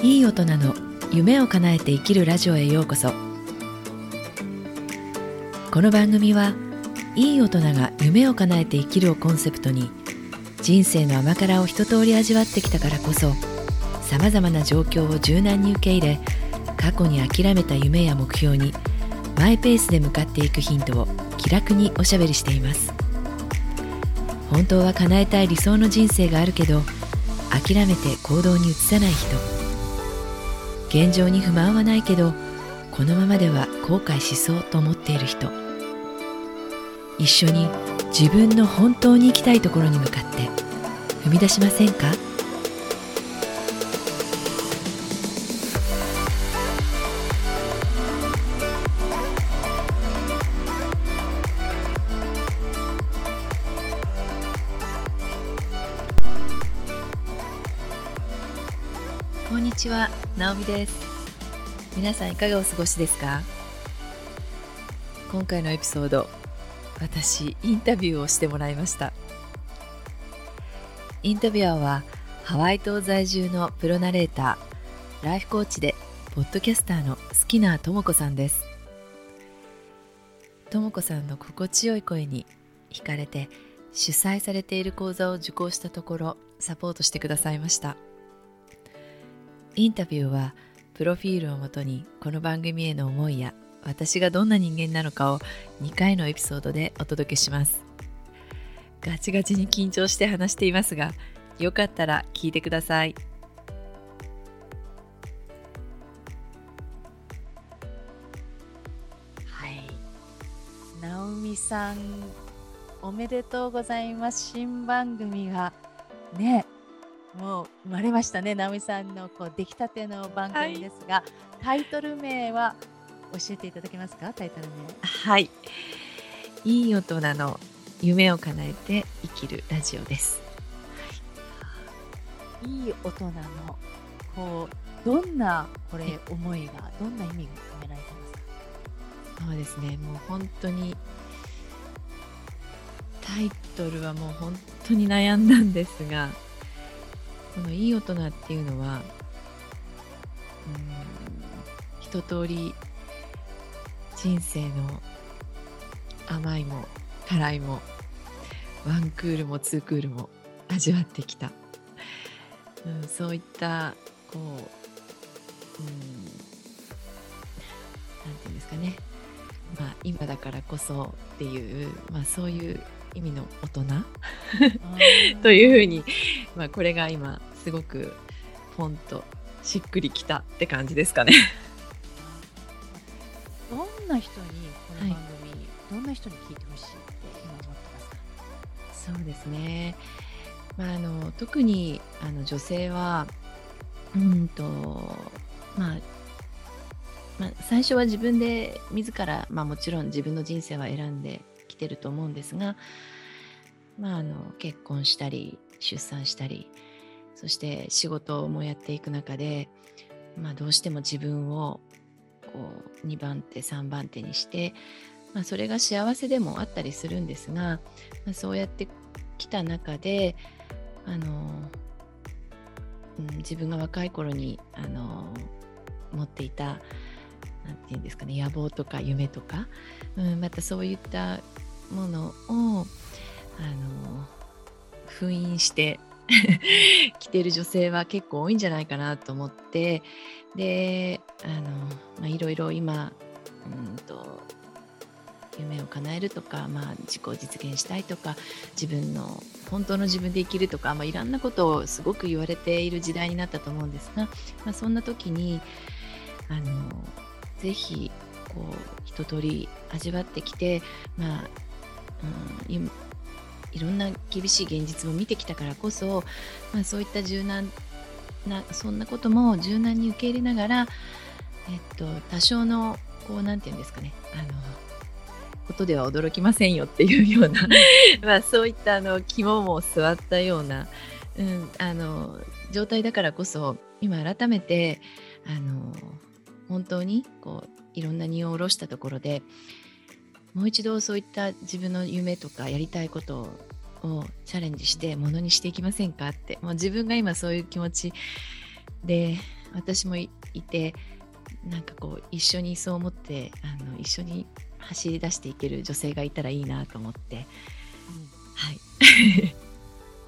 いい大人の夢を叶えて生きるラジオへようこそ。この番組はいい大人が夢を叶えて生きるをコンセプトに人生の甘辛を一通り味わってきたからこそさまざまな状況を柔軟に受け入れ過去に諦めた夢や目標にマイペースで向かっていくヒントを気楽におしゃべりしています。本当は叶えたい理想の人生があるけど諦めて行動に移さない人。現状に不満はないけどこのままでは後悔しそうと思っている人。一緒に自分の本当に行きたいところに向かって踏み出しませんか？こんにちは、なおみです。皆さんいかがお過ごしですか？今回のエピソード、私、インタビューをしてもらいました。インタビュアーは、ハワイ島在住のプロナレーター、ライフコーチで、ポッドキャスターの好きなともこさんです。ともこさんの心地よい声に惹かれて、主催されている講座を受講したところ、サポートしてくださいました。インタビューはプロフィールをもとにこの番組への思いや私がどんな人間なのかを2回のエピソードでお届けしますガチガチに緊張して話していますがよかったら聞いてくださいはい。直美さん、おめでとうございます。新番組がね、もう生まれましたね。直美さんのこう出来たての番組ですが、タイトル名は教えていただけますかタイトルはい。いい大人の夢を叶えて生きるラジオです。名。いい大人の、こう、どんなこれ思いが、どんな意味が込められてますか？そうですね。もう本当にタイトルはもう本当に悩んだんですがこの「いい大人」っていうのはうん一通り人生の甘いも辛いもワンクールもツークールも味わってきた、うん、そういったこう、うん、なんていうんですかね。まあ、今だからこそっていう、まあ、そういう意味の大人。というふうに、まあ、これが今すごくポンとしっくりきたって感じですかね。どんな人にこの番組、どんな人に聞いてほしいって今思ってますか？そうですね、まあ、あの特にあの女性はうんと、まあまあ、最初は自分で自ら、まあ、もちろん自分の人生は選んできてると思うんですが、まあ、あの結婚したり出産したりそして仕事もやっていく中で、まあ、どうしても自分をこう2番手3番手にして、まあ、それが幸せでもあったりするんですが、まあ、そうやってきた中であの、うん、自分が若い頃にあの持っていたなんていうんですかね野望とか夢とか、うん、またそういったものをあの封印して 着てる女性は結構多いんじゃないかなと思ってであの、まあ、いろいろ今うんと夢を叶えるとか、まあ、自己実現したいとか自分の本当の自分で生きるとか、まあ、いろんなことをすごく言われている時代になったと思うんですが、まあ、そんな時にあのぜひこう一通り味わってきて、まあうん、いいろんな厳しい現実を見てきたからこそ、まあ、そういった柔軟なそんなことも柔軟に受け入れながら、えっと、多少のこうなんていうんですかねあのことでは驚きませんよっていうような まあそういったあの肝も据わったような、うん、あの状態だからこそ今改めてあの本当にこういろんな荷を下ろしたところでもう一度そういった自分の夢とかやりたいことをチャレンジしてものにしていきませんかって。もう自分が今そういう気持ちで私もいてなんかこう一緒にそう思ってあの一緒に走り出していける女性がいたらいいなと思って、うん、はい。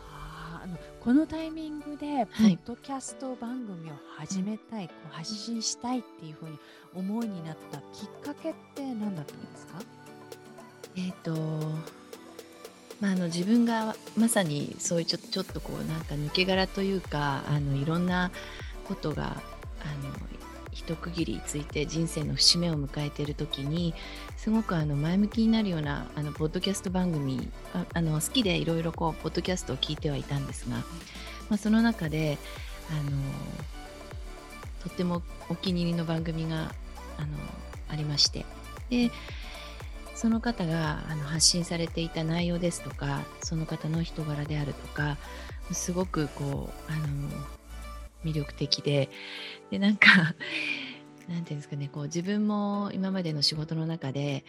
あのこのタイミングでポッドキャスト番組を始めたい、はい、こう発信したいっていうふうに思いになったきっかけって何だったんですか？えっ、ー、とまあ、あの自分がまさにそういうちょちょっとこうなんか抜け殻というかあのいろんなことがあの一区切りついて人生の節目を迎えている時にすごくあの前向きになるようなあのポッドキャスト番組ああの好きでいろいろこうポッドキャストを聞いてはいたんですが、まあ、その中であのとってもお気に入りの番組があのありましてでその方があの発信されていた内容ですとかその方の人柄であるとかすごくこうあの魅力的ででなんか なんていうんですかねこう自分も今までの仕事の中で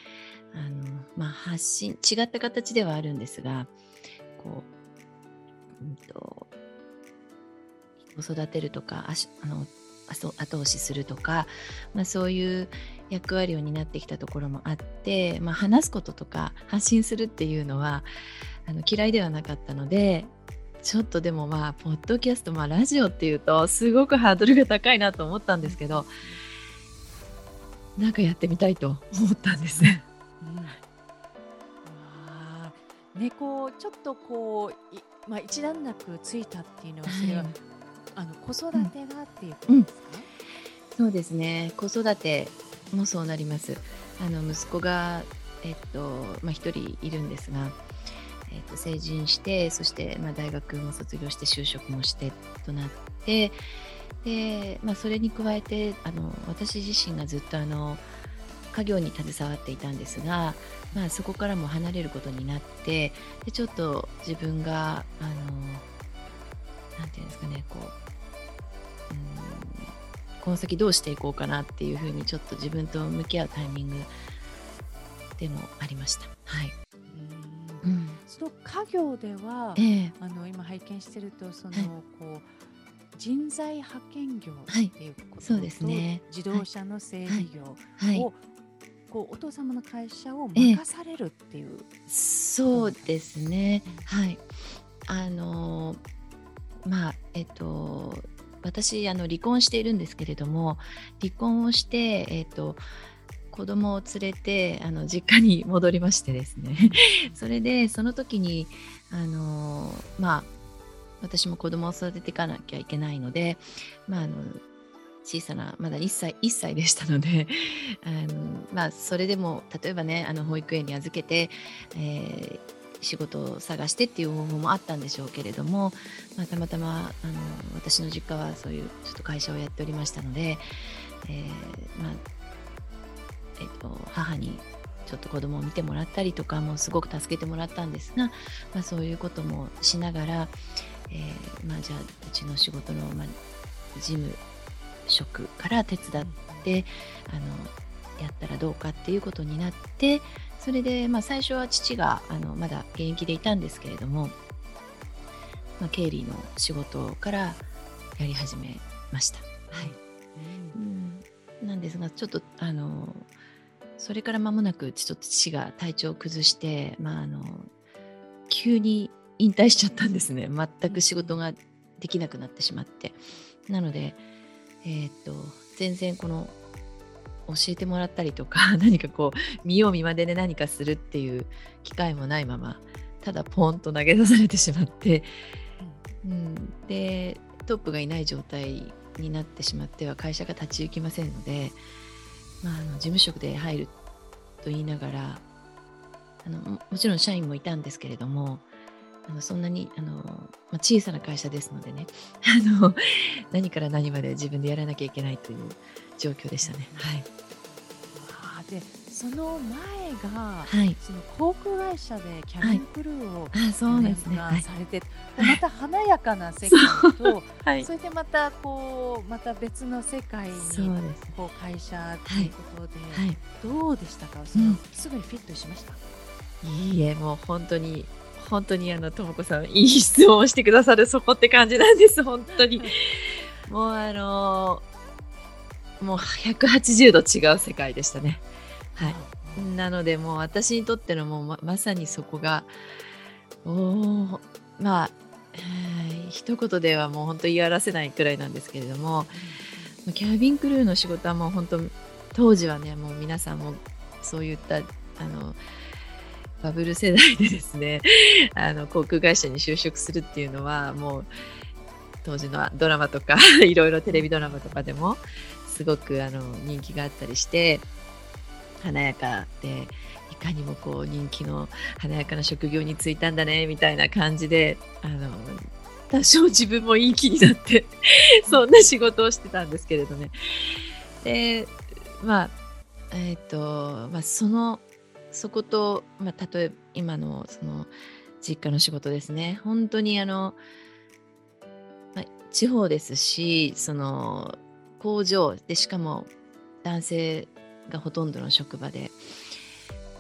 あの、まあ、発信違った形ではあるんですがこう、うんと、子育てるとかあの後押しするとか、まあ、そういう役割を担ってきたところもあって、まあ、話すこととか発信するっていうのはあの嫌いではなかったのでちょっとでもまあポッドキャストまあラジオっていうとすごくハードルが高いなと思ったんですけどなんかやってみたいと思ったんです。ね。うん、ねこうちょっとこういまあ一段落ついたっていうのはそれは、はい、あの子育てがっていうことですか、うんうん、そうですね。子育てもそうなります。あの息子がえっとまあ一人いるんですが。えーと、成人してそして、まあ、大学も卒業して就職もしてとなってで、まあ、それに加えてあの私自身がずっとあの家業に携わっていたんですが、まあ、そこからも離れることになってでちょっと自分があのなていうんですかねこう、この先どうしていこうかなっていうふうにちょっと自分と向き合うタイミングでもありました。はい。その家業では、えー、あの今拝見してるとその、はい、こう人材派遣業っていうこと。と、はい、ですね、自動車の整備業を、はい、こうお父様の会社を任されるっていう、えー、そうですね、はい。あのまあえっと私あの離婚しているんですけれども離婚をしてえっと子供を連れてあの実家に戻りましてですね。それでその時にあのまあ私も子供を育てていかなきゃいけないので、まあ、あの小さなまだ1歳 ,1 歳でしたので あの、まあ、それでも例えばねあの保育園に預けて、えー仕事を探してっていう方法もあったんでしょうけれども、まあ、たまたまあの私の実家はそういうちょっと会社をやっておりましたので、えーまあ、えーと、母にちょっと子供を見てもらったりとかもすごく助けてもらったんですが、まあ、そういうこともしながら、えー、まあ、じゃあうちの仕事の、まあ、事務職から手伝ってあのやったらどうかっていうことになってそれで、まあ、最初は父があのまだ現役でいたんですけれども、まあ、経理の仕事からやり始めました。はい、うん、なんですがちょっとあのそれから間もなくちょっと父が体調を崩して、まあ、あの急に引退しちゃったんですね。全く仕事ができなくなってしまって。なので、えー、っと全然この教えてもらったりとか 何かこう見よう見までで何かするっていう機会もないままただポンと投げ出されてしまって、うん、でトップがいない状態になってしまっては会社が立ち行きませんのでまあ、あの事務職で入ると言いながらあのもちろん社員もいたんですけれどもあのそんなにあの、まあ、小さな会社ですのでね あの何から何まで自分でやらなきゃいけないという状況でしたね。はい、あでその前が、はい、その航空会社でキャビンクルーを、はい、あそうですね、されて、はい、また華やかな世界と、はい、それでまたこうまた別の世界にこう会社ということで、はい、どうでしたか？その、うん、すぐにフィットしました？いいえもう本当に本当にあのともこさんいい質問をしてくださるそこって感じなんです本当に。もうあのもう180度違う世界でしたね。はい。なのでもう私にとってのもうままさにそこがおーまあ、えー一言ではもう本当言い表せないくらいなんですけれども、キャビンクルーの仕事はもう本当当時はねもう皆さんもそういったあのバブル世代でですね あの航空会社に就職するっていうのはもう当時のドラマとか いろいろテレビドラマとかでもすごくあの人気があったりして華やかでいかにもこう人気の華やかな職業に就いたんだねみたいな感じであの多少自分もいい気になってそんな仕事をしてたんですけれどね。でまあえっ、とまあそのそこと、まあ、例えば今のその実家の仕事ですね本当にあの、まあ、地方ですしその工場。でしかも男性がほとんどの職場で、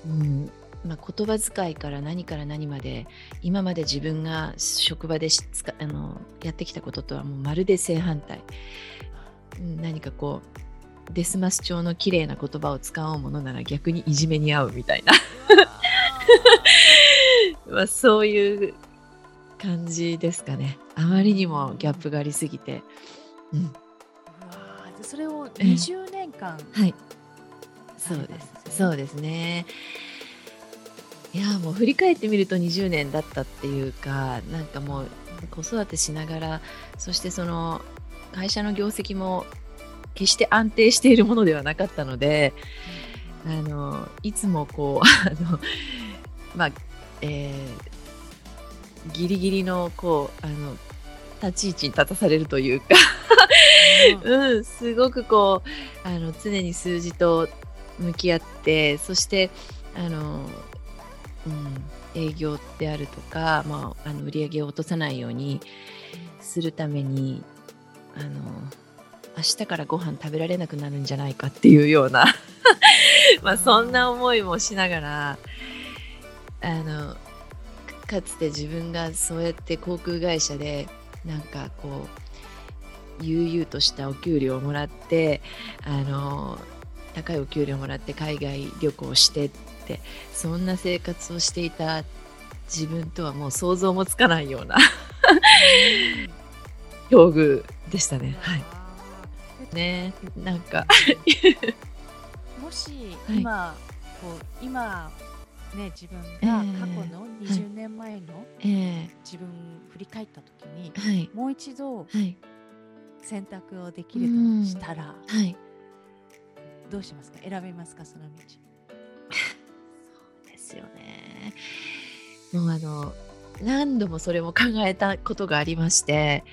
うん。まあ、言葉遣いから何から何まで今まで自分が職場でしつかあのやってきたこととはもうまるで正反対、うん、何かこうデスマス調の綺麗な言葉を使おうものなら逆にいじめに遭うみたいな。まあそういう感じですかね。あまりにもギャップがありすぎて、うん、それをええ。20年間はい。そうですね。そうです。ね。いやもう振り返ってみると20年だったっていうかなんかもう子育てしながらそしてその会社の業績も決して安定しているものではなかったのであのいつもこう あのまあえーギリギリのこうあの立ち位置に立たされるというかうん、すごくこうあの常に数字と向き合ってそしてあの、うん、営業であるとか、まあ、あの売り上げを落とさないようにするためにあの明日からご飯食べられなくなるんじゃないかっていうような まあそんな思いもしながらあのかつて自分がそうやって航空会社でなんかこう悠々としたお給料をもらってあの高いお給料をもらって海外旅行してってそんな生活をしていた自分とはもう想像もつかないような境遇でしたね。はい、ねなんか もしはい。今、こう今ね自分ええ。が過去の20年前のええ。自分振り返った時に、はい。もう一度はい選択をできるとしたら、はい。どうしますか？選びますか？その道。そうですよね。もうあの何度もそれも考えたことがありまして、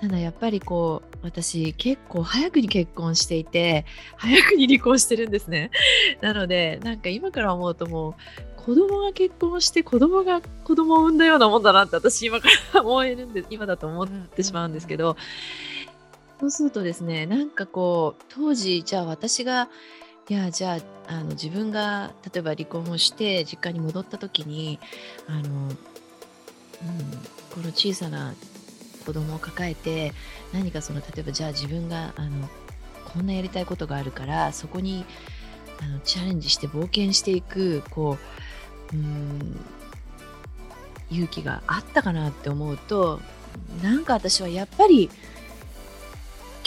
ただやっぱりこう私結構早くに結婚していて早くに離婚してるんですね。なのでなんか今から思うともう子供が結婚して子供が子供を産んだようなもんだなって私今から思えるんで今だと思ってしまうんですけど、そうするとですねなんかこう当時じゃあ私がいやじゃああの自分が例えば離婚をして実家に戻った時にあの、うん、この小さな子供を抱えて何かその例えばじゃあ自分があのこんなやりたいことがあるからそこにあのチャレンジして冒険していくこううん勇気があったかなって思うとなんか私はやっぱり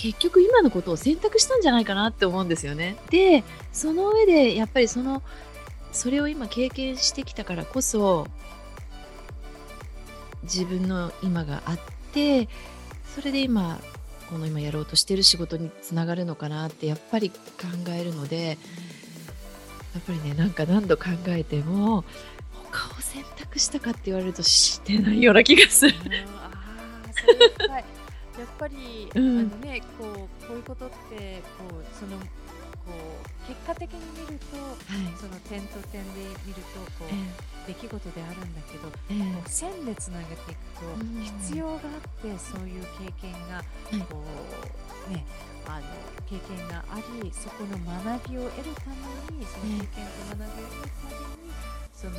結局今のことを選択したんじゃないかなって思うんですよね。でその上でやっぱりそのそれを今経験してきたからこそ自分の今があってそれで今この今やろうとしてる仕事につながるのかなってやっぱり考えるのでやっぱりねなんか何度考えても他を選択したかって言われるとしてないような気がする。あやっぱりうん。あのねこうこういうことってこうそのこう結果的に見るとはい。その点と点で見るとこう、え出来事であるんだけど、ええ。こう線でつなげていくと、うん。必要があってそういう経験が、い。こうねあの経験がありそこの学びを得るためにその経験と学びを得るために、その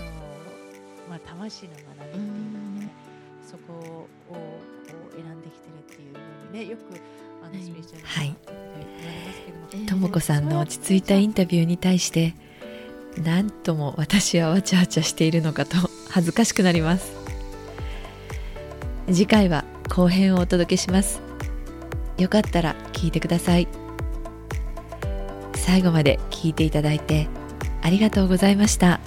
まあ、魂の学びっていうのね、そこをこう選んできてるっていうふうにねよくあのスピーチャルはい。ともこさんの落ち着いたインタビューに対してなんとも私はわちゃわちゃしているのかと恥ずかしくなります。次回は後編をお届けします。よかったら聞いてください。最後まで聞いていただいてありがとうございました。